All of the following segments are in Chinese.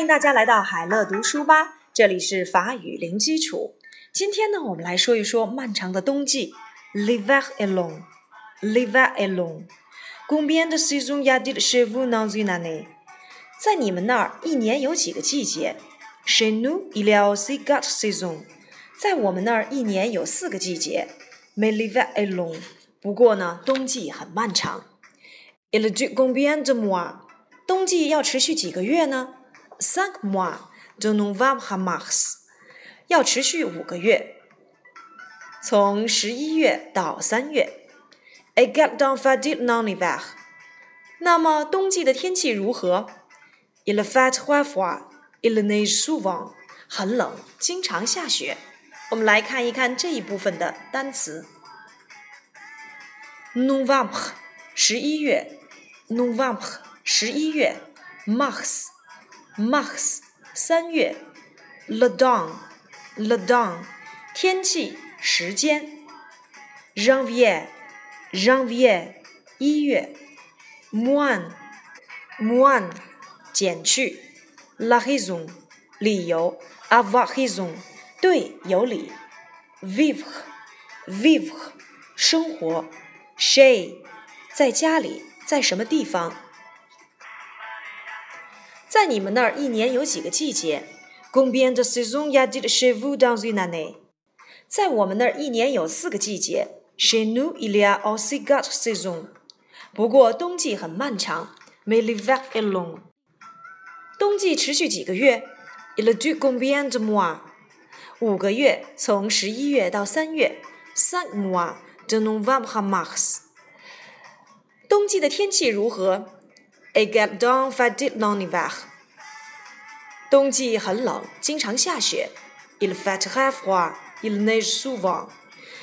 欢迎大家来到海乐读书吧，这里是法语零基础。今天呢，我们来说一说漫长的冬季。L'hiver est long, l'hiver est long. Combien de saisons y a-t-il chez vous dans une année? 在你们那儿，一年有几个季节？Chez nous, il y a aussi quatre saisons. 在我们那儿，一年有四个季节。Mais l'hiver est long. 不过呢，冬季很漫长。Il dure combien de mois? 冬季要持续几个月呢？cinq mois de novembre à mars，要持续五个月，从十一月到三月。Et quel temps fait-il en hiver？那么冬季的天气如何？Il fait très froid, il neige souvent，很冷，经常下雪。我们来看一看这一部分的单词。Novembre，十一月。Novembre，十一月。Mars。Max 三月，Le Don，Le Don 天气时间，Janvier，Janvier 一月，Mois，Mois 减去，La raison 理由，Avoir raison 对有理，Vivre，Vivre 生活，Chez 在家里，在什么地方？在你们那儿一年有几个季节？Combien de saisons y a-t-il chez vous dans une année？在我们那儿一年有四个季节。Chez nous il y a aussi quatre saisons。不过冬季很漫长。Mais l'hiver est long。冬季持续几个月？Il dure combien de mois？五个月，从十一月到三月。Cinq mois de novembre à mars。冬季的天气如何？Et quel temps fait-il en hiver？冬季很冷，经常下雪。Il fait très froid, il neige souvent。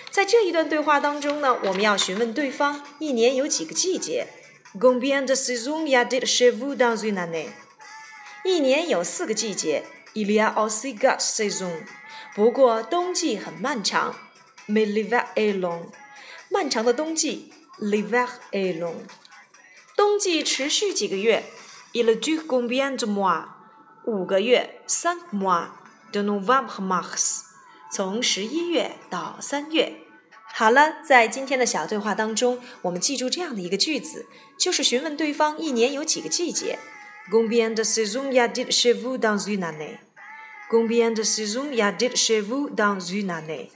在这一段对话当中呢，我们要询问对方一年有几个季节。Combien de saisons y a-t-il chez vous dans une année？一年有四个季节。Il y a aussi quatre saisons。不过冬季很漫长。Mais l'hiver est long。漫长的冬季。L'hiver est long。冬季持续几个月？Il dure combien de mois？五个月，cinq mois de novembre à mars，从十一月到三月。好了，在今天的小对话当中，我们记住这样的一个句子，就是询问对方一年有几个季节。Combien de saisons y a-t-il chez vous dans une année？Combien de saisons y a-t-il chez vous dans une année？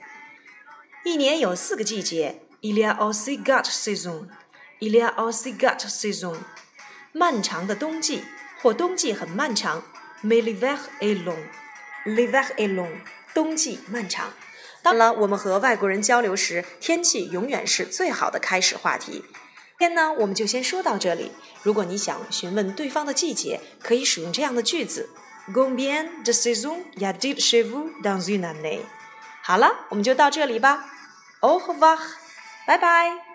一年有四个季节。Il y a aussi quatre saisons。Il y a aussi quatre saisons，漫长的冬季或冬季很漫长。Mais l'hiver est long. L'hiver est long，冬季漫长。当然了，我们和外国人交流时，天气永远是最好的开始话题。今天呢，我们就先说到这里。如果你想询问对方的季节，可以使用这样的句子：Combien de saisons y a-t-il chez vous dans une année？好了，我们就到这里吧。Au revoir，拜拜。